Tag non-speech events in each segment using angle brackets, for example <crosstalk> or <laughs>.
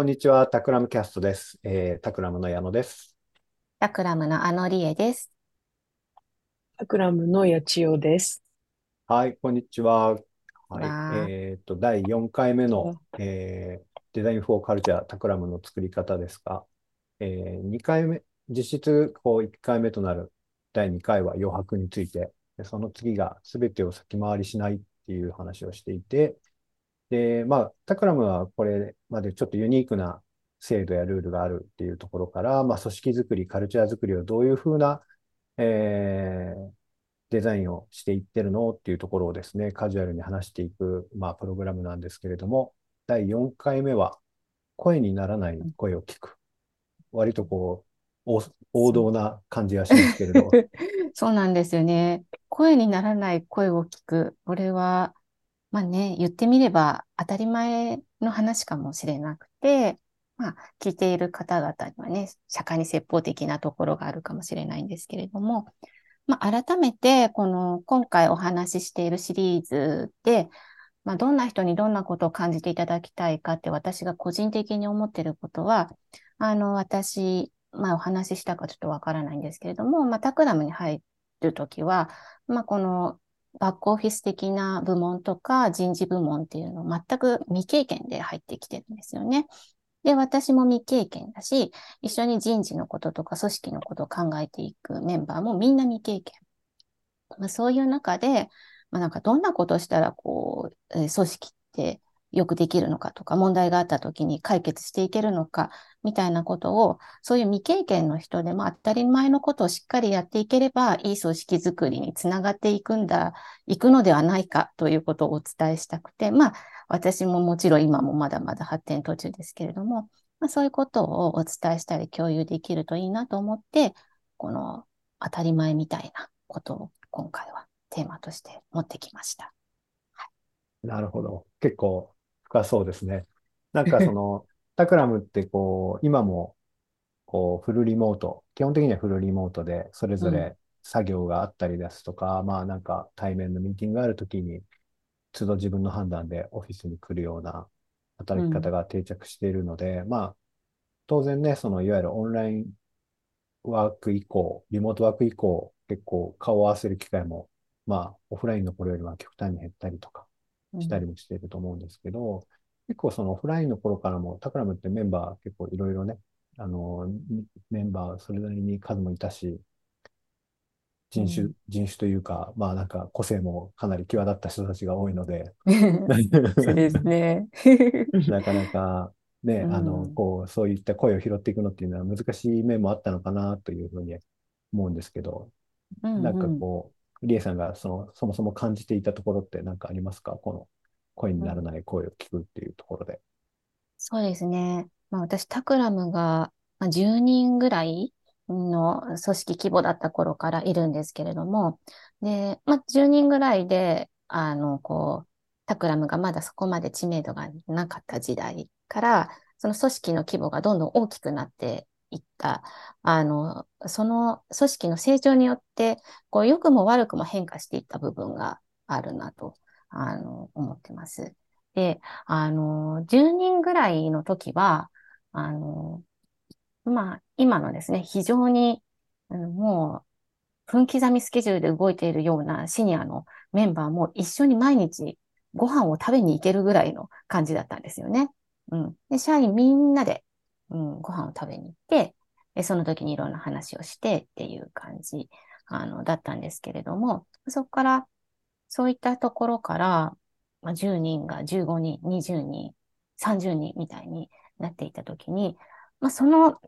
こんにちは、 Takram Cast です。えー、 Takram の矢野です。 Takram のあのりえです。 Takram のやちおです。はい、こんにちは。はい、えっ、と、第4回目の、えー、 Design for Culture Takram の作り方ですが、えー、2回目、実質こう1回目となる第2回は余白について、その次が全てを先回りしないっていう話をしていて、で、まあ、タクラムはこれまでちょっとユニークな制度やルールがあるっていうところから、まあ、組織づくり、カルチャーづくりをどういうふうな、えー、デザインをしていってるのっていうところをですね、カジュアルに話していく、まあ、プログラムなんですけれども、第4回目は、声にならない声を聞く。割とこう、王道な感じがしますけれど。<laughs> そうなんですよね。声にならない声を聞く。これは、まあね、言ってみれば当たり前の話かもしれなくて、まあ、聞いている方々にはね、社会に説法的なところがあるかもしれないんですけれども、まあ、改めて、この今回お話ししているシリーズで、まあ、どんな人にどんなことを感じていただきたいかって私が個人的に思っていることは、あの、私、まあ、お話ししたかちょっとわからないんですけれども、まあ、タクラムに入るときは、まあ、このバックオフィス的な部門とか人事部門っていうのを全く未経験で入ってきてるんですよね。で、私も未経験だし、一緒に人事のこととか組織のことを考えていくメンバーもみんな未経験。まあ、そういう中で、まあ、なんかどんなことしたら、こう、え、組織ってよくできるのかとか、問題があった時に解決していけるのか、みたいなことを、そういう未経験の人でも当たり前のことをしっかりやっていければ、いい組織づくりにつながっていくんだ、いくのではないかということをお伝えしたくて、まあ、私ももちろん今もまだまだ発展途中ですけれども、まあ、そういうことをお伝えしたり共有できるといいなと思って、この当たり前みたいなことを今回はテーマとして持ってきました。なるほど。結構深そうですね。なんかその、<laughs> タクラムってこう、今もこうフルリモート、基本的にはフルリモートで、それぞれ作業があったりですとか、うん、まあなんか対面のミーティングがあるときに、都度自分の判断でオフィスに来るような働き方が定着しているので、うん、まあ当然ね、そのいわゆるオンラインワーク以降、リモートワーク以降、結構顔を合わせる機会も、まあオフラインの頃よりは極端に減ったりとか、したりもしていると思うんですけど、結構そのオフラインの頃からも、タクラムってメンバー結構いろいろね、あの、メンバーそれなりに数もいたし、人種、うん、人種というか、まあなんか個性もかなり際立った人たちが多いので、<laughs> そうですね。なかなかね、あの、こう、そういった声を拾っていくのっていうのは難しい面もあったのかなというふうに思うんですけど、うんうん、なんかこう、リエさんがそのそもそも感じていたところって何かありますか？この声にならない声を聞くっていうところで。そうですね。まあ、私、タクラムが10人ぐらいの組織規模だった頃からいるんですけれども、で、まあ、10人ぐらいで、あの、こう、タクラムがまだそこまで知名度がなかった時代から、その組織の規模がどんどん大きくなっていった、あの、その組織の成長によって、こう、良くも悪くも変化していった部分があるなと、あの、思ってます。で、あの、10人ぐらいの時は、あの、まあ、今のですね、非常に、あのもう、分刻みスケジュールで動いているようなシニアのメンバーも一緒に毎日ご飯を食べに行けるぐらいの感じだったんですよね。うん。で、社員みんなでうん、ご飯を食べに行って、その時にいろんな話をしてっていう感じあのだったんですけれども、そこからそういったところから、まあ、10人が15人、20人、30人みたいになっていた時に、まあ、その、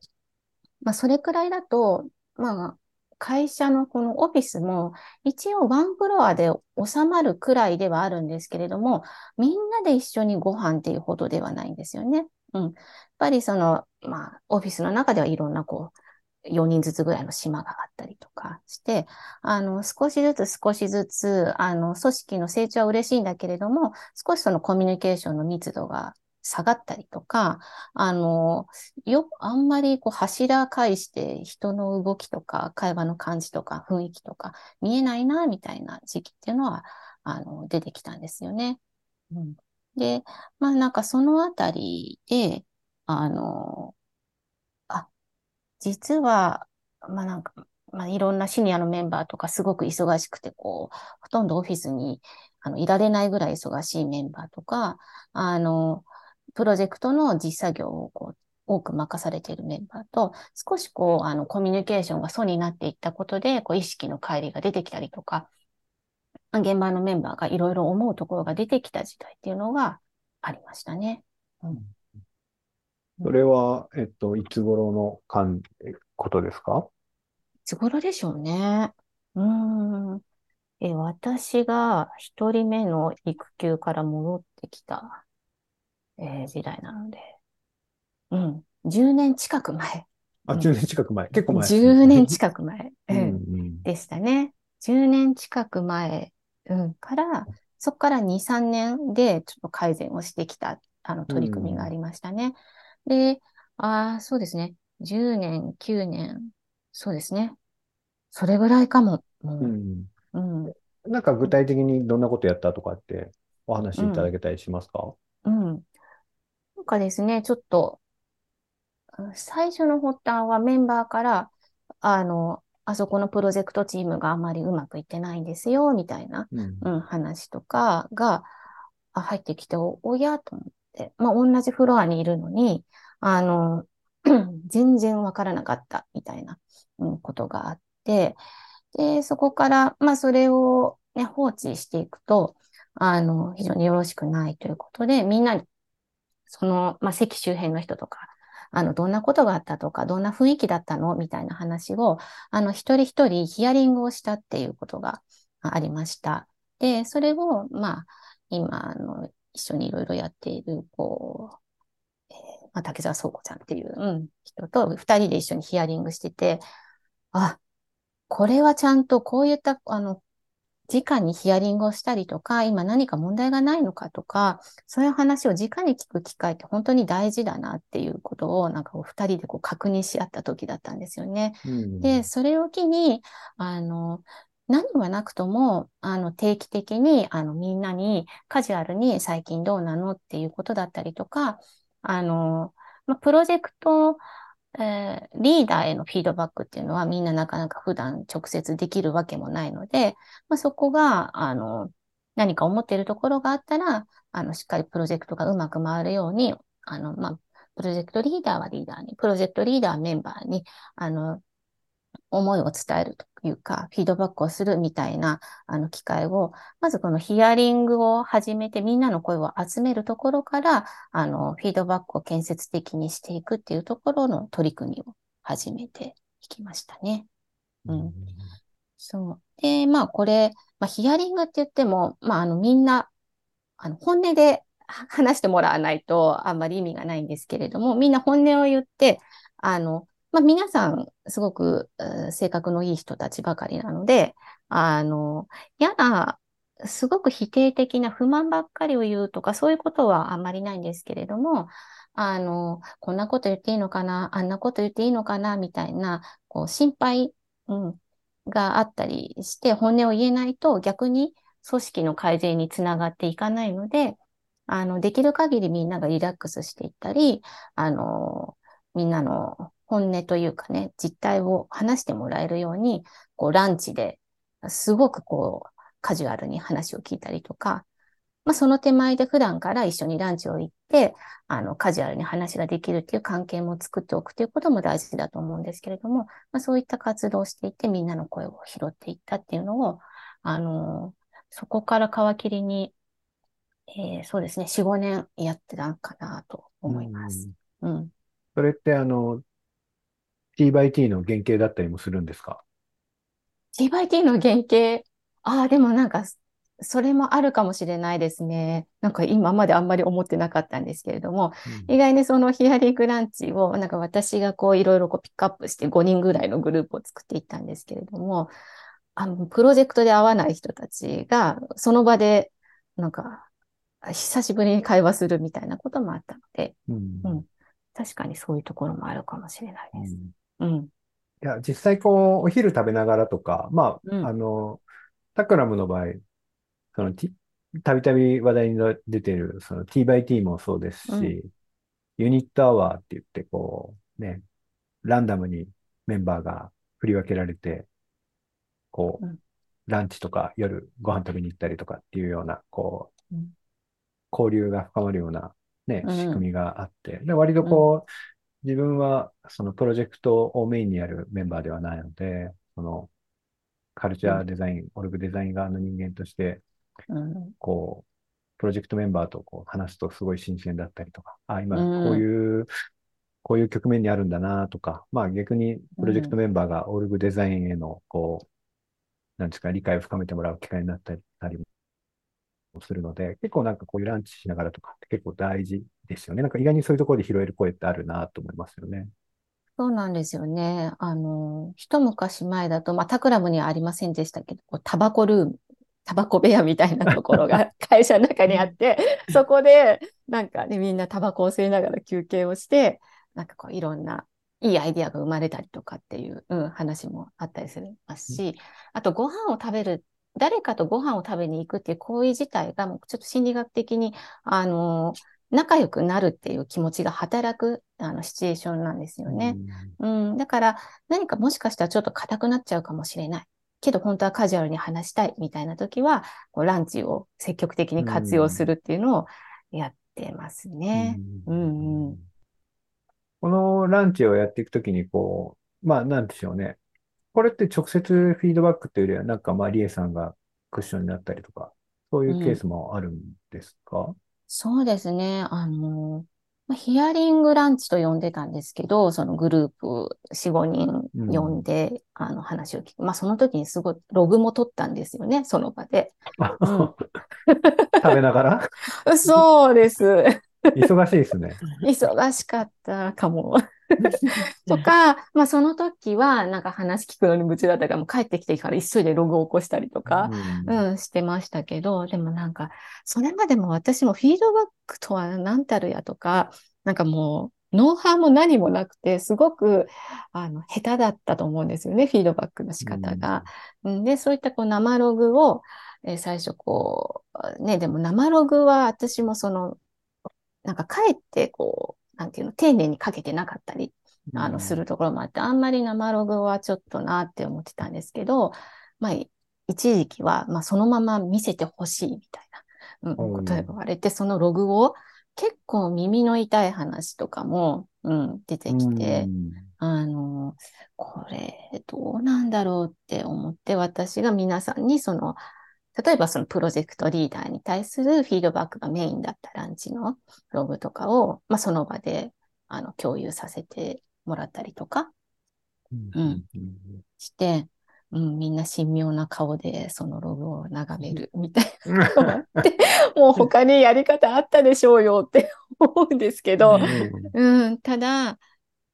まあ、それくらいだと、まあ、会社のこのオフィスも一応ワンフロアで収まるくらいではあるんですけれども、みんなで一緒にご飯っていうほどではないんですよね。うん。やっぱりその、まあ、オフィスの中ではいろんなこう、4人ずつぐらいの島があったりとかして、あの、少しずつ少しずつ、あの、組織の成長は嬉しいんだけれども、少しそのコミュニケーションの密度が下がったりとか、あの、よ、あんまりこう柱返して人の動きとか会話の感じとか雰囲気とか見えないな、みたいな時期っていうのは、あの、出てきたんですよね。うん。で、まあなんかそのあたりで、あの、あ、実は、まあなんか、まあいろんなシニアのメンバーとかすごく忙しくて、こう、ほとんどオフィスにあのいられないぐらい忙しいメンバーとか、あの、プロジェクトの実作業をこう多く任されているメンバーと、少しこう、あの、コミュニケーションが疎になっていったことで、こう、意識の乖離が出てきたりとか、現場のメンバーがいろいろ思うところが出てきた時代っていうのがありましたね。うん、それは、えっと、いつ頃のかんことですか？いつ頃でしょうね。うーん。え、私が一人目の育休から戻ってきた、えー時代なので、うん。10年近く前。あ、うん10年近く前。結構前ですね。10年近く前、ううんんうん <laughs> でしたね。10年近く前、うん、から、そこから2、3年でちょっと改善をしてきた、あの、取り組みがありましたね。で、ああ、そうですね。10年、9年、そうですね。それぐらいかも。う。うんんうん。なんか具体的にどんなことやったとかってお話しいただけたりしますか？うん。なんかですね、ちょっと、うん最初の発端はメンバーから、あの、あそこのプロジェクトチームがあまりうまくいってないんですよ、みたいな、うん。うん、話とかがあ入ってきて、お、おやと思って、まあ、同じフロアにいるのに、あの、<clears throat> 全然わからなかった、みたいな、うん、ことがあって、で、そこから、まあ、それをね、放置していくと、あの、非常によろしくないということで、みんなに、その、まあ、席周辺の人とか、あの、どんなことがあったとか、どんな雰囲気だったの？みたいな話を、あの、一人一人ヒアリングをしたっていうことがありました。で、それを、まあ、今、あの、一緒にいろいろやっている、こう、えーまあ、竹澤壮子ちゃんっていう、うん、人と二人で一緒にヒアリングしてて、あ、これはちゃんとこういった、あの、直にヒアリングをしたりとか、今何か問題がないのかとか、そういう話を直に聞く機会って本当に大事だなっていうことを、なんかお二人でこう確認し合った時だったんですよね。うんで、それを機に、あの、何はなくとも、あの、定期的に、あの、みんなにカジュアルに最近どうなのっていうことだったりとか、あの、まあ、プロジェクト、えーリーダーへのフィードバックっていうのはみんななかなか普段直接できるわけもないので、まあ、そこが、あの、何か思っているところがあったら、あの、しっかりプロジェクトがうまく回るように、あの、まあ、プロジェクトリーダーはリーダーに、プロジェクトリーダーはメンバーに、あの、思いを伝えると。いうか、フィードバックをするみたいな、あの、機会を、まずこのヒアリングを始めて、みんなの声を集めるところから、あの、フィードバックを建設的にしていくっていうところの取り組みを始めていきましたね。うんそう。で、まあ、これ、まあ、ヒアリングって言っても、まあ、あの、みんな、あの、本音で <laughs> 話してもらわないと、あんまり意味がないんですけれども、みんな本音を言って、あの、まあ、皆さん、すごく、性格のいい人たちばかりなので、あの、嫌な、すごく否定的な不満ばっかりを言うとか、そういうことはあんまりないんですけれども、あの、こんなこと言っていいのかな、あんなこと言っていいのかな、みたいな、こう、心配、うん、があったりして、本音を言えないと逆に組織の改善につながっていかないので、あの、できる限りみんながリラックスしていったり、あの、みんなの本音というかね、実態を話してもらえるように、こう、ランチですごくこう、カジュアルに話を聞いたりとか、まあ、その手前で普段から一緒にランチを行って、あの、カジュアルに話ができるっていう関係も作っておくということも大事だと思うんですけれども、まあ、そういった活動をしていて、みんなの声を拾っていったっていうのを、あの、そこから皮切りに、えーそうですね、4、5年やってたかなと思います。うん。それって、あの、T by T の原型だったりもするんですか？TYT の原型、ああ、でもなんか、それもあるかもしれないですね。なんか今まであんまり思ってなかったんですけれども、意外にそのヒアリングランチを、なんか私がこういろいろこうピックアップして5人ぐらいのグループを作っていったんですけれども、あの、プロジェクトで会わない人たちが、その場で、なんか、久しぶりに会話するみたいなこともあったので、うん。うん。確かにそういうところもあるかもしれないです。うんうん。いや、実際こう、お昼食べながらとか、まうん。あ、あの、タクラムの場合、その、たびたび話題に出ている、その T by T もそうですし、ユニットアワーって言って、こう、ね、ランダムにメンバーが振り分けられて、こう、うん。ランチとか夜ご飯食べに行ったりとかっていうような、こううん、交流が深まるようなね、うん。仕組みがあって、で、割とこう、自分はそのプロジェクトをメインにやるメンバーではないので、その、カルチャーデザイン、オルグデザイン側の人間として、うん。こう、プロジェクトメンバーとこう話すとすごい新鮮だったりとか、あ、今うん。こういう、こういう局面にあるんだなとか、まあ逆にプロジェクトメンバーがオルグデザインへの、こう、なんですか、理解を深めてもらう機会になったりたりもするので、結構なんかこういうランチしながらとかって結構大事ですよね。なんか意外にそういうところで拾える声ってあるなと思いますよね。そうなんですよね。あの、一昔前だと、まあ、タクラムにはありませんでしたけど、こうタバコルーム、タバコ部屋みたいなところが <laughs> 会社の中にあって、そこで、なんかね、みんなタバコを吸いながら休憩をして、なんかこう、いろんないいアイディアが生まれたりとかっていう、うん、話もあったりするますし、あとご飯を食べる、誰かとご飯を食べに行くっていう行為自体が、もうちょっと心理学的に、あの、仲良くなるっていう気持ちが働く、あの、シチュエーションなんですよね。うん、だから何かもしかしたらちょっと硬くなっちゃうかもしれない。けど本当はカジュアルに話したいみたいな時は、こうランチを積極的に活用するっていうのをやってますね。うんうんこのランチをやっていくときに、こう、まあ、なんでしょうね。これって直接フィードバックというよりは、なんか、まあ、リエさんがクッションになったりとか、そういうケースもあるんですか？そうですね。あの、まあヒアリングランチと呼んでたんですけど、そのグループ4、5人呼んで、あの話を聞く。まあその時にすごいログも取ったんですよね、その場で。うん <laughs> 食べながら？<laughs> そうです。忙しいですね。忙しかったかも。<laughs> とか、まあその時はなんか話聞くのに夢中だったから、もう帰ってきてから急いでログを起こしたりとか、うんうん、してましたけど、でもなんか、それまでも私もフィードバックとは何たるやとか、なんかもう、ノウハウも何もなくて、すごく、あの、下手だったと思うんですよね、フィードバックの仕方が。うんで、そういったこう生ログを、えー最初こう、ね、でも生ログは私もその、なんかかえってこう、なんていうの、丁寧にかけてなかったり、あの、するところもあって、あんまり生ログはちょっとなって思ってたんですけど、まあ、い一時期は、まあ、そのまま見せてほしいみたいな、うん、うん。ことが言われて、そのログを結構耳の痛い話とかも、うん、出てきて、あの、これどうなんだろうって思って、私が皆さんにその、例えばそのプロジェクトリーダーに対するフィードバックがメインだったランチのログとかを、まあ、その場であの共有させてもらったりとかうんして、うん、みんな神妙な顔でそのログを眺めるみたいなのがあって、<laughs> もう他にやり方あったでしょうよって思うんですけど、うん、ただ、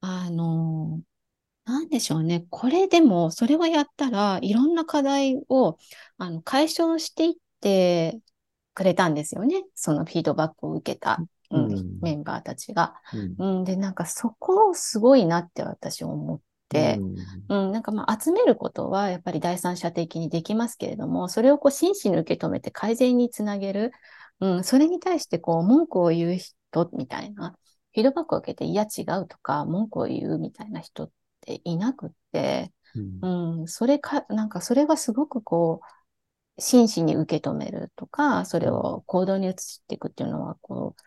あの、なんでしょうね。これでも、それをやったらいろんな課題をあの解消していってくれたんですよね。そのフィードバックを受けた、うん。うん。メンバーたちが。うん。うん、で、なんかそこすごいなって私思って、うん、なんかまあ集めることはやっぱり第三者的にできますけれども、それをこう真摯に受け止めて改善につなげる、うん、それに対してこう文句を言う人みたいな、フィードバックを受けて、いや違うとか、文句を言うみたいな人っていなくって、うんうん、それか、なんかそれがすごくこう、真摯に受け止めるとか、それを行動に移していくっていうのは、こう、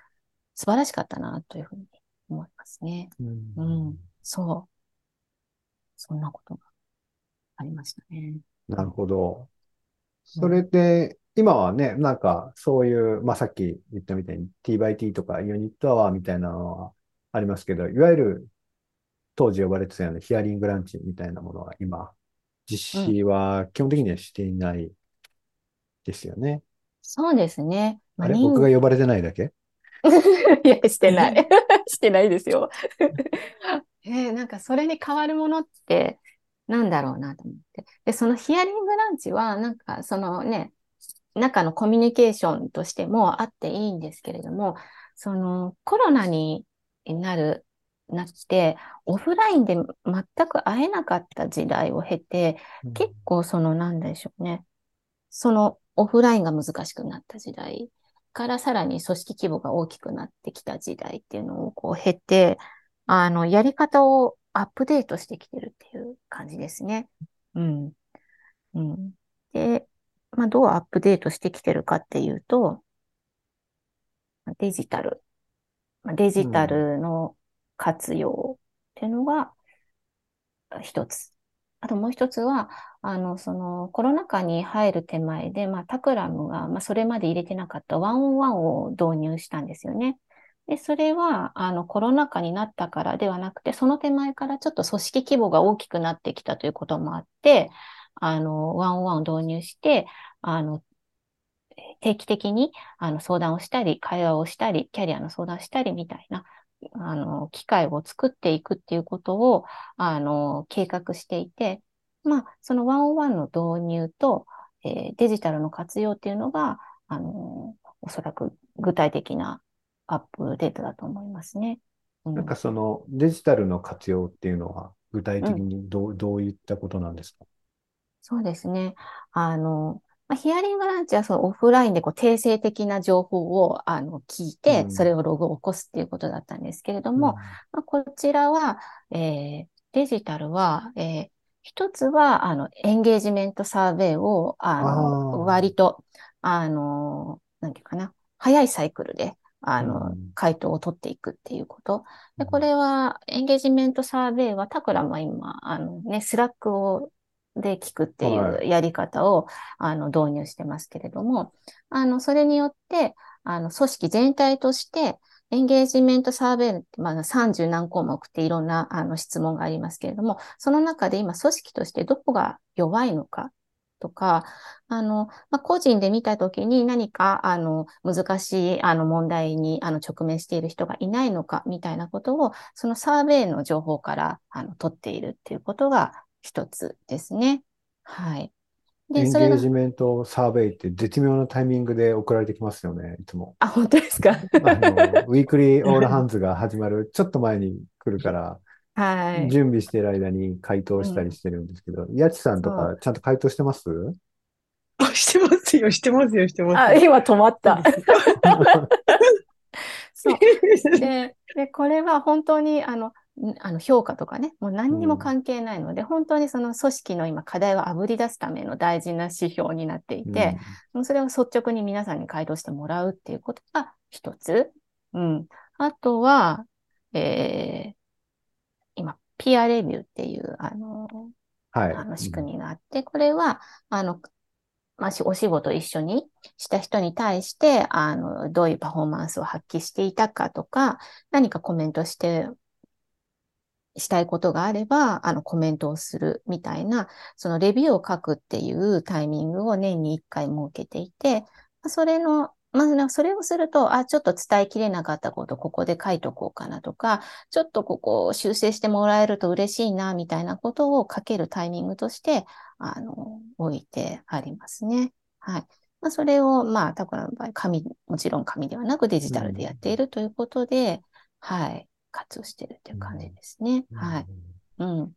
素晴らしかったなというふうに思いますね。うんうん、そう。そんなことがありましたね。なるほど。それで、今はね、なんか、そういう、まあ、さっき言ったみたいに T by T とかユニットアワーみたいなのはありますけど、いわゆる当時呼ばれてたようなヒアリングランチみたいなものは今、実施は基本的にはしていないですよね。そうですね。まあれ？人僕が呼ばれてないだけ？<laughs> いや、してない。<laughs> してないですよ。<laughs> えーなんかそれに変わるものってなんだろうなと思って。で、そのヒアリングランチは、なんかそのね、中のコミュニケーションとしてもあっていいんですけれども、そのコロナになる、なって、オフラインで全く会えなかった時代を経て、結構そのなんでしょうね。そのオフラインが難しくなった時代からさらに組織規模が大きくなってきた時代っていうのをこう経て、あの、やり方をアップデートしてきてるっていう感じですね。うん。うん。で、まあ、どうアップデートしてきてるかっていうと、デジタル。デジタルの活用っていうのが一つ。あともう一つは、あの、そのコロナ禍に入る手前で、まあ、タクラムが、まあ、それまで入れてなかったワンオンワンを導入したんですよね。で、それは、あの、コロナ禍になったからではなくて、その手前からちょっと組織規模が大きくなってきたということもあって、あの、ワンオンワンを導入して、あの、定期的にあの相談をしたり、会話をしたり、キャリアの相談したりみたいな、あの、機会を作っていくっていうことを、あの、計画していて、まあ、そのワンオンワンの導入と、えー、デジタルの活用っていうのが、あの、おそらく具体的なアップデートだと思いますね。うん、なんかそのデジタルの活用っていうのは具体的にどううん、どういったことなんですか？そうですね。あの、まあ、ヒアリングランチはそのオフラインでこう定性的な情報をあの聞いて、それをログを起こすっていうことだったんですけれども、うん、まあ、こちらは、えー、デジタルは、えー、一つはあのエンゲージメントサーベイをあの割と、あの、なんていうかな、早いサイクルであの、回答を取っていくっていうこと。で、これは、エンゲージメントサーベイは、 Takramは今、あのね、 Slackをで聞くっていうやり方を、はい、あの導入してますけれども、あの、それによって、あの、組織全体として、エンゲージメントサーベイまあ、30何項目っていろんなあの質問がありますけれども、その中で今組織としてどこが弱いのかとか、あの、まあ、個人で見たときに何か、あの、難しい、あの、問題に、あの、直面している人がいないのか、みたいなことを、そのサーベイの情報から、あの、取っているっていうことが、一つですね。はい。で、エンゲージメントサーベイって絶妙なタイミングで送られてきますよね、いつも。あ、本当ですか？あの、<laughs> ウィークリーオールハンズが始まるちょっと前に来るから、はい。準備している間に回答したりしてるんですけど、やちさんとかちゃんと回答してます？あ、してますよ、してますよ、してます。あ、今止まった。<laughs> そう。で、で、これは本当に、あの、あの評価とかね、もう何にも関係ないので、うん、本当にその組織の今課題をあぶり出すための大事な指標になっていて、うん、それを率直に皆さんに回答してもらうっていうことが一つ。うん。あとは、えー、今、ピアレビューっていう、あの、はい、あの仕組みがあって、これは、あの、まあ、お仕事一緒にした人に対して、あの、どういうパフォーマンスを発揮していたかとか、何かコメントしてしたいことがあれば、あの、コメントをするみたいな、そのレビューを書くっていうタイミングを年に1回設けていて、それの、まずあ、それをすると、あ、ちょっと伝えきれなかったこと、ここで書いとこうかなとか、ちょっとここを修正してもらえると嬉しいな、みたいなことを書けるタイミングとして、あの、置いてありますね。はい。まあ、それを、まあ、タコラの場合、紙、もちろん紙ではなくデジタルでやっているということで、うん、はい。活用してるっていう感じですね。うん、はい。うん。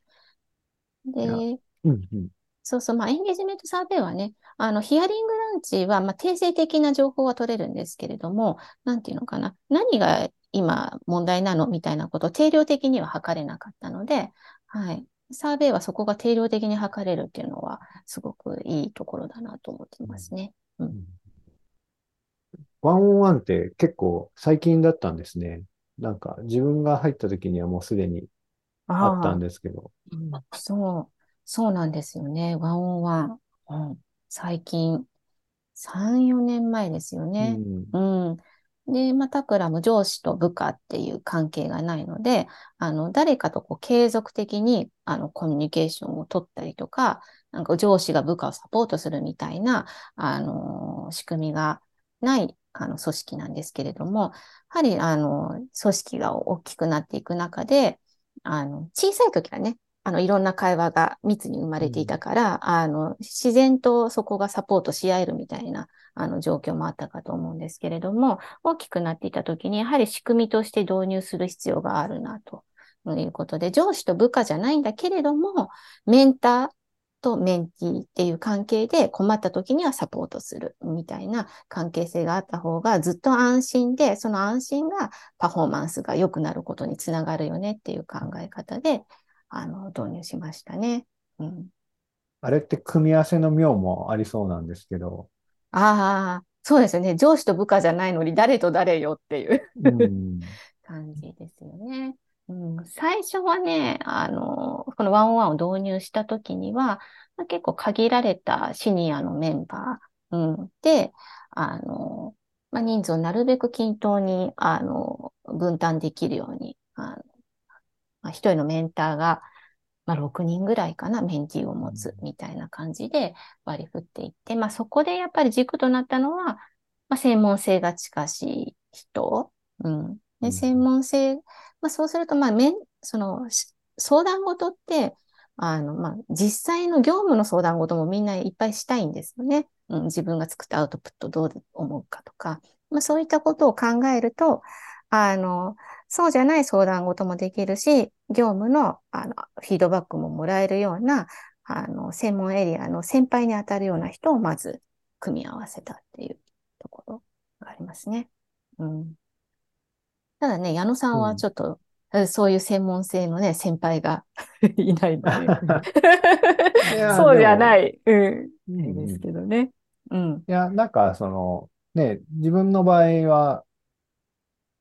で、うんうん、そうそう、まあ、エンゲージメントサーベイはね、あの、ヒアリングランチは、まあ、定性的な情報は取れるんですけれども、なんていうのかな、何が今問題なのみたいなことを定量的には測れなかったので、はい。サーベイはそこが定量的に測れるっていうのは、すごくいいところだなと思ってますね。うん。ワンオンワンって結構最近だったんですね。なんか自分が入った時にはもうすでにあったんですけど。そう、そうなんですよね。ワンオンワン。うん、最近、3、4年前ですよね。うん、うんで、まあ、タクラム上司と部下っていう関係がないので、あの、誰かとこう継続的に、あの、コミュニケーションを取ったりとか、なんか上司が部下をサポートするみたいな、あの、仕組みがないあの組織なんですけれども、やはりあの組織が大きくなっていく中で、あの小さい時はね、あのいろんな会話が密に生まれていたから、うん、あの自然とそこがサポートし合えるみたいなあの状況もあったかと思うんですけれども、大きくなっていた時に、やはり仕組みとして導入する必要があるなということで、上司と部下じゃないんだけれども、メンターとメンティーっていう関係で困った時にはサポートするみたいな関係性があった方がずっと安心で、その安心がパフォーマンスが良くなることにつながるよねっていう考え方で、あの、導入しましたね。うん。あれって組み合わせの妙もありそうなんですけど、ああ、そうですよね。上司と部下じゃないのに誰と誰よっていううん。<laughs> 感じですよね。うん、最初はね、あの、このワンオンワンを導入したときには、まあ、結構限られたシニアのメンバー、うん、で、あの、まあ、人数をなるべく均等に、あの、分担できるように、あの、まあ、一人のメンターが、まあ、6人ぐらいかな、メンティーを持つみたいな感じで割り振っていって、まあ、そこでやっぱり軸となったのは、まあ、専門性が近しい人、うん。で、専門性、まあ、そうすると、まあ、めん、その、相談事って、あの、まあ、実際の業務の相談事もみんないっぱいしたいんですよね。うん、自分が作ったアウトプットどう思うかとか、まあ、そういったことを考えると、あの、そうじゃない相談事もできるし、業務の、あの、フィードバックももらえるような、あの、専門エリアの先輩に当たるような人をまず組み合わせたっていうところがありますね。うん。ただね、矢野さんうんはちょっと、えそういう専門性のね、先輩が <laughs> いないので。<laughs> そうじゃない。うん。うんうんですけどね。うん。いや、なんか、その、ね、自分の場合は、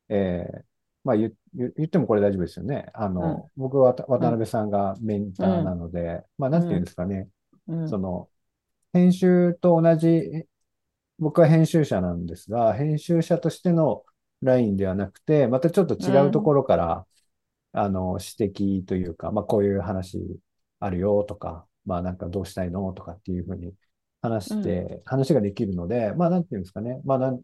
えーまあ言、言言ってもこれ大丈夫ですよね。あの、僕は渡渡辺さんがメンターなので、まあ、なんていうんですかね。うん。その、編集と同じ、え僕は編集者なんですが、編集者としてのラインではなくて、またちょっと違うところから、あの、指摘というか、まあ、こういう話あるよとか、まあ、なんかどうしたいのとかっていうふうに話して、話ができるので、まあ、なんていうんですかね。まあ、なん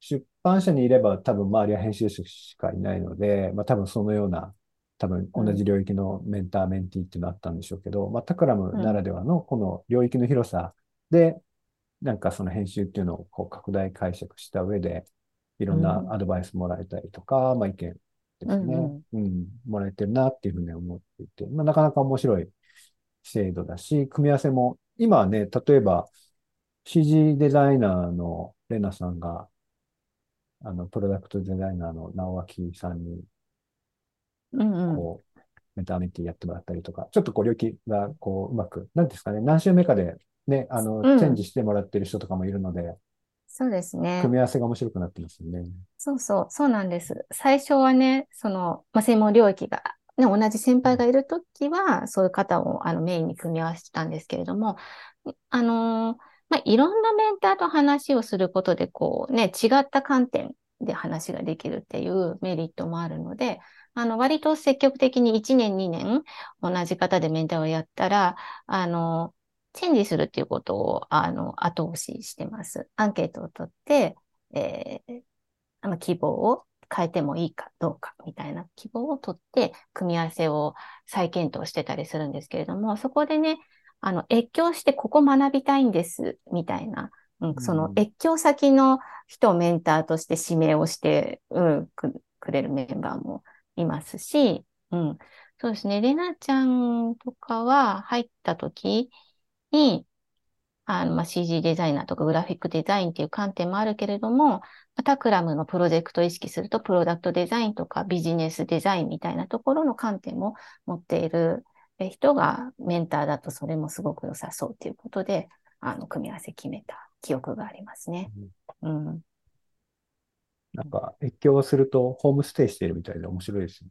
出版社にいれば多分周りは編集者しかいないので、まあ、多分そのような、多分同じ領域のメンター、メンティーっていうのあったんでしょうけど、まあ、タクラムならではのこの領域の広さで、なんかその編集っていうのをこう拡大解釈した上で、いろんなアドバイスもらえたりとか、まあ意見ですね、うんうん、もらえてるなっていうふうに思っていて、まあなかなか面白い制度だし、組み合わせも、今はね、例えば CG デザイナーのレナさんが、あの、プロダクトデザイナーの直脇さんに、うんうん。こう、メタメンティやってもらったりとか、ちょっとこう、領域が、こう、うまく、なんですかね、何週目かで、ね、あの、うん。チェンジしてもらってる人とかもいるので、そうですね。組み合わせが面白くなってますよね。そうそう、そうなんです。最初はね、その、まあ、専門領域が、ね、同じ先輩がいるときは、そういう方をあのメインに組み合わせてたんですけれども、あのーまあ、いろんなメンターと話をすることで、こうね、違った観点で話ができるっていうメリットもあるので、あの、割と積極的に1年、2年、同じ方でメンターをやったら、あの、チェンジするっていうことを、あの、後押ししてます。アンケートを取って、えーあの希望を変えてもいいかどうかみたいな希望を取って、組み合わせを再検討してたりするんですけれども、そこでね、あの、越境してここ学びたいんです、みたいな、うん、そのうん越境先の人をメンターとして指名をして、うん、く、くれるメンバーもいますし、うん、そうですね、レナちゃんとかは入った時に、あの、まあ、CG デザイナーとかグラフィックデザインっていう観点もあるけれども、タクラムのプロジェクトを意識すると、プロダクトデザインとかビジネスデザインみたいなところの観点も持っているえ人がメンターだとそれもすごく良さそうということで、あの、組み合わせ決めた記憶がありますね。うん。なんか、越境するとホームステイしているみたいで面白いですね。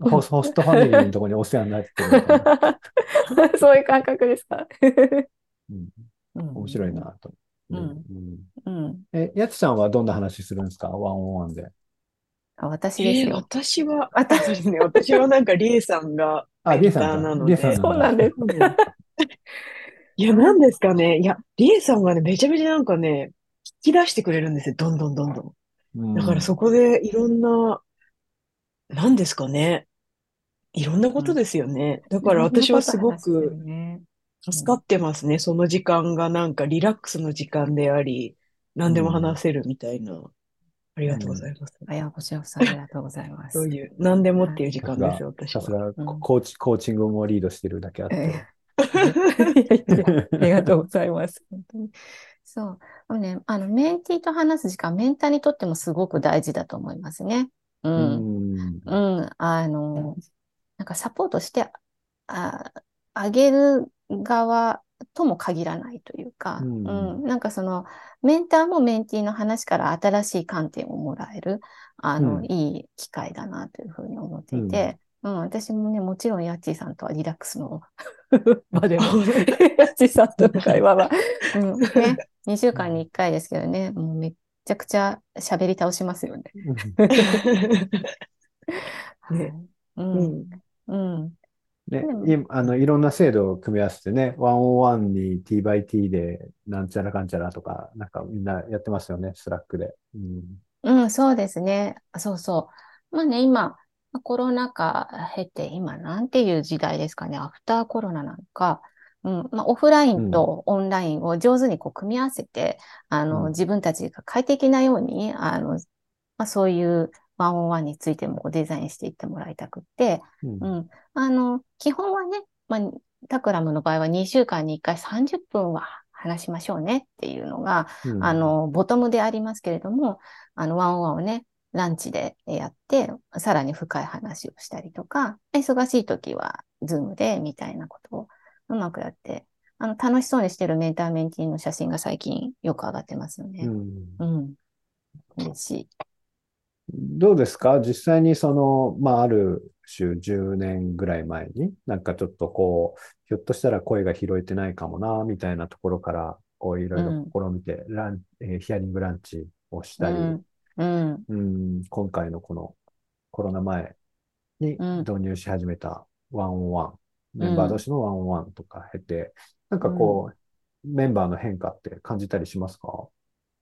ホス <laughs> ホストファミリーのところにお世話になってるみたいな。<laughs> そういう感覚ですか。うん、うん面白いなと。うんうんうん。え、やつさんはどんな話するんですか？ワンオンワンで。あ、私ですえーよ。私は、私ね。私はなんか、リエさんがあ、リエさんなので、そうなんです。うんいや、なんですかね。いや、リエさんがね、めちゃめちゃなんかね、引き出してくれるんですよ。どんどんどんどんだからそこでいろんな、なんですかね。いろんなことですよね。だから私はすごくね。助かってますね。その時間がなんかリラックスの時間であり、何でも話せるみたいな。ありがとうございます。あやこちらこそありがとうございます。そういう、何でもっていう時間です、さ私すは。がコーチ、コーチングもリードしてるだけあって。いやいやいやありがとうございます。<laughs> 本当に。そう。あのね、あの、メンティーと話す時間、メンターにとってもすごく大事だと思いますね。う。うんん。うん。あの、なんかサポートしてあ、あげる側とも限らないというか、うんうん。なんかその、メンターもメンティーの話から新しい観点をもらえる、あの、うんいい機会だなというふうに思っていて、うん、私もね、もちろんヤッチーさんとはリラックスの <laughs> 場でも、<laughs> ヤッチーさんとの会話は、<laughs> うん、ね、2週間に1回ですけどね、もうめっちゃくちゃ喋り倒しますよね。<laughs> ねう、うんん。うん、ねでも、いあの、いろんな制度を組み合わせてね、1on1に T by T でなんちゃらかんちゃらとか、なんかみんなやってますよね、 Slackで。うん。うん、そうですね。そうそう。まあね、今、コロナ禍経て、今、なんていう時代ですかね、アフターコロナなんか、うん、まあ、オフラインとオンラインを上手にこう組み合わせて、あの、うん。自分たちが快適なように、あの、まあ、そういうワンオンワンについてもデザインしていってもらいたくって、うん。うん。あの、基本はね、まあ、 Takramの場合は2週間に1回30分は話しましょうねっていうのが、うん。あの、ボトムでありますけれども、あの、ワンオンワンをね、ランチでやって、さらに深い話をしたりとか、忙しい時は、 Zoomで、みたいなことをうまくやって、あの、楽しそうにしてるメンターメンティーの写真が最近よく上がってますよね。うんうん。嬉しい。どうですか？実際にその、まあ、ある種10年ぐらい前に、なんかちょっとこう、ひょっとしたら声が拾えてないかもな、みたいなところから、こういろいろ試みて、ラン、えーヒアリングランチをしたり、うん。うん。うん、今回のこのコロナ前にうん導入し始めたワンオンワン、メンバー同士のワンオンワンとか経て、なんかこう、メンバーの変化って感じたりしますか？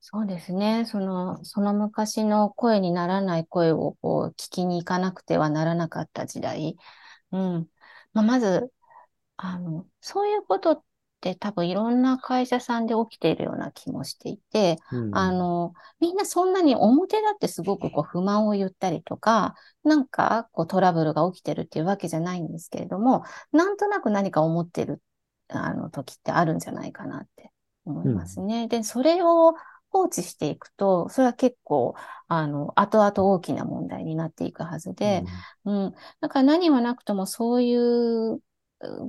そうですね。その、その昔の声にならない声をこう聞きに行かなくてはならなかった時代。うん。まあ、まず、あの、そういうことって多分いろんな会社さんで起きているような気もしていて、うんあの、みんなそんなに表だってすごくこう不満を言ったりとか、なんかこうトラブルが起きてるっていうわけじゃないんですけれども、なんとなく何か思ってる、あの時ってあるんじゃないかなって思いますね。で、それを放置していくと、それは結構、あの、後々大きな問題になっていくはずで、うん。だから何はなくともそういう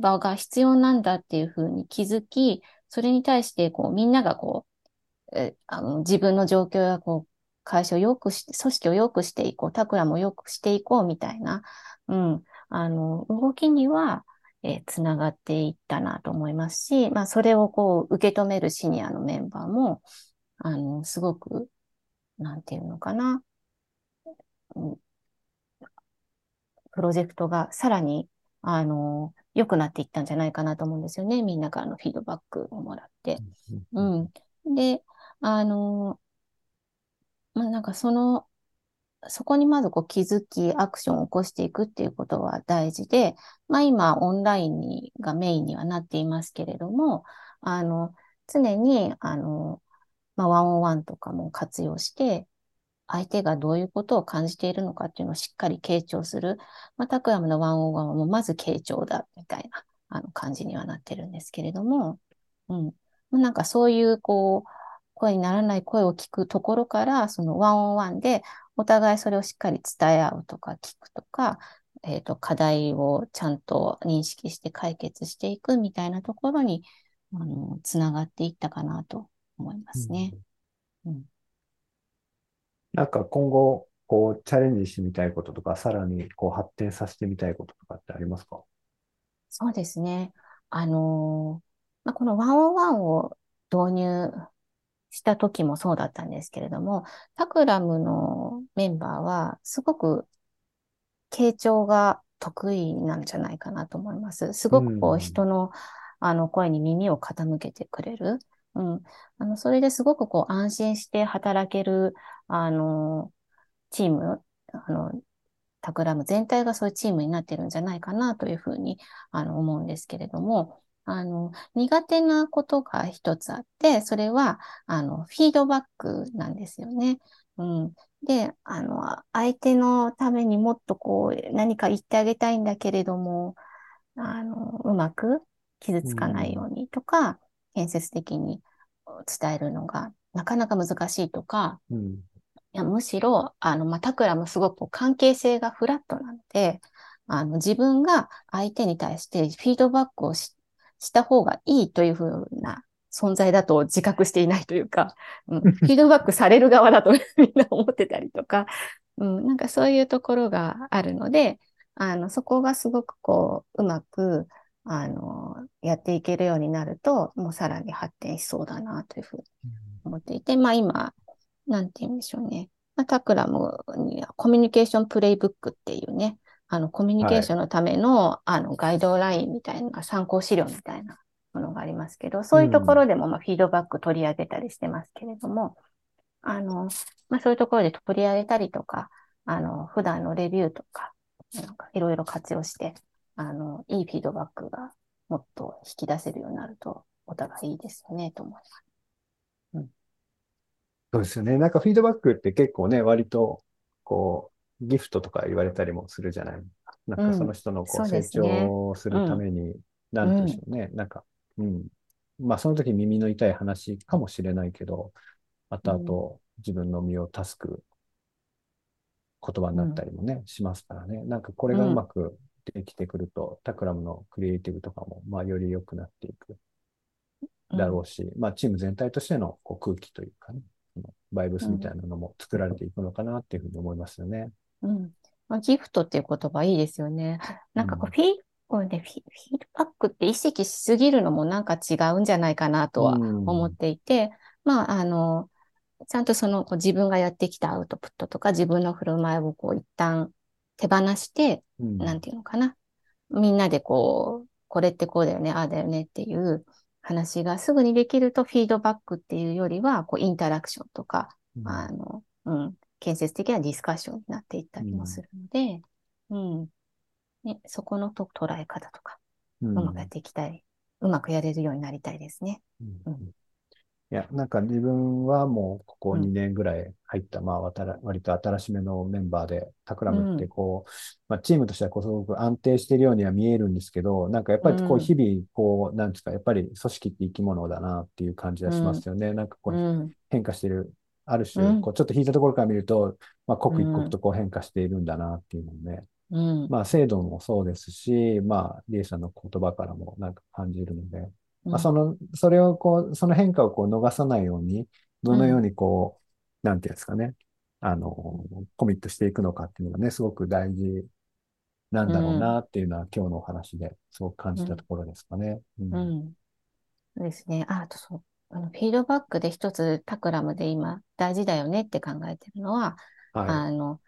場が必要なんだっていうふうに気づき、それに対してこうみんながこう、えあの自分の状況やこう会社を良くし、組織を良くしていこう、タクラも良くしていこうみたいな、うん、あの、動きには、えつながっていったなと思いますし、まあ、それをこう受け止めるシニアのメンバーも、あの、すごく、なんていうのかな、うんプロジェクトがさらに、あの、良くなっていったんじゃないかなと思うんですよね。みんなからのフィードバックをもらって。うんうん。で、あの、まあ、なんかその、そこにまずこう気づき、アクションを起こしていくっていうことは大事で、まあ今オンラインにがメインにはなっていますけれども、あの、常に、あの、まあワンオンワンとかも活用して、相手がどういうことを感じているのかっていうのをしっかり傾聴する。まあ、タクラムのワンオンワンはもうまず傾聴だ、みたいな、あの感じにはなってるんですけれども、うん。まあなんかそういう、こう、声にならない声を聞くところから、そのワンオンワンで、お互いそれをしっかり伝え合うとか聞くとか、えっと、課題をちゃんと認識して解決していくみたいなところに、あの、つながっていったかなと思いますね。うんなんか今後、こう、チャレンジしてみたいこととか、さらにこう発展させてみたいこととかってありますか？そうですね。あのーまあ、このワンオンワンを導入した時もそうだったんですけれども、タクラムのメンバーはすごく傾聴が得意なんじゃないかなと思います。すごくこううん人のあの声に耳を傾けてくれる。うん。あの、それですごくこう安心して働ける、あの、チーム、あの、タクラム全体がそういうチームになってるんじゃないかなというふうに、あの、思うんですけれども、あの、苦手なことが一つあって、それは、あの、フィードバックなんですよね。うん。で、あの、相手のためにもっとこう、何か言ってあげたいんだけれども、あの、うまく傷つかないようにとか、建設的に伝えるのがなかなか難しいとか、うん。いやむしろ、あの、まあ、タクラもすごく関係性がフラットなので、あの、自分が相手に対してフィードバックをしした方がいいというふうな存在だと自覚していないというか、うん、<laughs> フィードバックされる側だとみんな思ってたりとか、うん、なんかそういうところがあるので、あの、そこがすごくこう、うまく、あの、やっていけるようになると、もうさらに発展しそうだなというふうに思っていて、まあ今、なんて言うんでしょうね。まあ、タクラムにはコミュニケーションプレイブックっていうね、あの、コミュニケーションのための、あの、ガイドラインみたいな、参考資料みたいなものがありますけど、そういうところでも、まあ、フィードバック取り上げたりしてますけれども、あの、まあ、そういうところで取り上げたりとか、あの、普段のレビューとか、なんかいろいろ活用して、あの、いいフィードバックがもっと引き出せるようになると、お互いいいですよね、と思います。そうですよね。なんかフィードバックって結構ね、割と、こう、ギフトとか言われたりもするじゃない。なんかその人のこそうう成長するために、なんでしょうね。なんか、うん。まあその時耳の痛い話かもしれないけど、後々自分の身を助く言葉になったりもね、しますからね。なんかこれがうまくできてくると、タクラムのクリエイティブとかも、まあより良くなっていくだろうし、まあチーム全体としてのこう空気というかね、バイブスみたいなのも作られていくのかなっていうふうに思いますよね。うん。まあ、ギフトっていう言葉いいですよね。なんかこう、フィー、これね、フィードバックって意識しすぎるのもなんか違うんじゃないかなとはうん思っていて、まあ、あの、ちゃんとその自分がやってきたアウトプットとか自分の振る舞いをこう一旦手放して、うん。なんていうのかな。みんなでこう、これってこうだよね、ああだよねっていう話がすぐにできるとフィードバックっていうよりは、こう、インタラクションとか、うん。あの、うん、建設的なディスカッションになっていったりもするので、うん、ね、そこのと捉え方とか、ううんまくやっていきたい、うまくやれるようになりたいですね。うんいや、なんか自分はもうここうん。2年ぐらい入った、まあ、わたら割と新しめのメンバーで、タクラムってこう、まあ、チームとしてはこうすごく安定しているようには見えるんですけど、なんかやっぱりこううん。日々、こう、なんですか、やっぱり組織って生き物だなっていう感じがしますよね。なんかこう、うん。変化している、ある種、うん。こうちょっと引いたところから見ると、まあ、刻一うん。刻とこう変化しているんだなっていうのをね、うん、まあ、制度もそうですし、まあ、リエさんの言葉からもなんか感じるので、まあ、その、それをこう、その変化をこう逃さないように、どのようにこう、なんていうんですかね、あの、コミットしていくのかっていうのがね、すごく大事なんだろうなっていうのは、今日のお話ですごく感じたところですかね。うんうん。そうですね。あ、あとそう。あの、フィードバックで一つタクラムで今大事だよねって考えてるのは、はあの、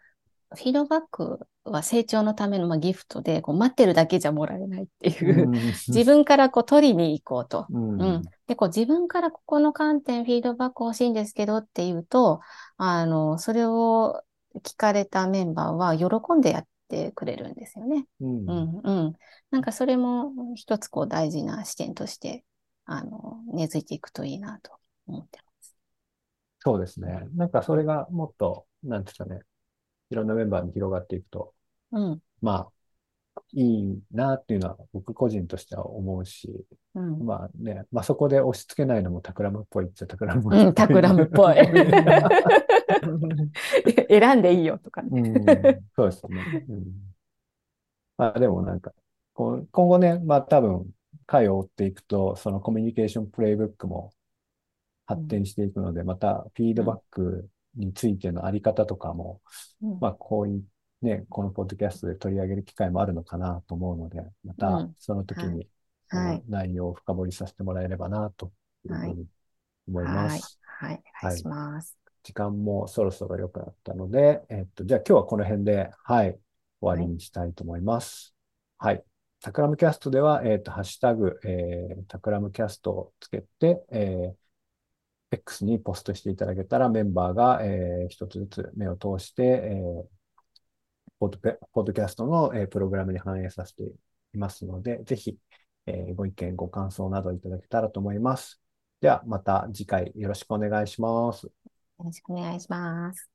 フィードバックは成長のための、まあ、ギフトで、こう待ってるだけじゃもらえないってい。いう、<laughs> 自分からこう取りに行こうと。うん、うん。で、こう自分からここの観点、フィードバック欲しいんですけどっていうと、あの、それを聞かれたメンバーは喜んでやってくれるんですよね。うんうん、うん。なんかそれも一つこう大事な視点として、あの、根付いていくといいなと思ってます。そうですね。なんかそれがもっと、なんですかね、いろんなメンバーに広がっていくと、うん、まあ、いいなっていうのは僕個人としては思うし、うん。まあね、まあそこで押し付けないのもタクラムっぽいっちゃタクラムっぽい。うん、タクラムっぽい。<laughs> 選んでいいよとかね。うん、そうですね。うん、まあでもなんか、今後ね、まあ多分、回を追っていくと、そのコミュニケーションプレイブックも発展していくので、またフィードバックについてのあり方とかも、うんまあこういうね、このポッドキャストで取り上げる機会もあるのかなと思うので、まうたんその時にそはいの内容を深掘りさせてもらえればなというふうに思いまはいす。。はい。お願いします。時間もそろそろ良くなったので、えっと、じゃあ今日はこの辺で、はい、終わりにしたいと思います。はい。タクラムキャストでは、えっと、ハッシュタグ、えー、タクラムキャストをつけて、えー、X にポストしていただけたらメンバーが、えー、一つずつ目を通して、えー、ポッドポッドキャストの、えープログラムに反映させていますので、ぜひ、えーご意見、ご感想などいただけたらと思います。では、また次回よろしくお願いします。よろしくお願いします。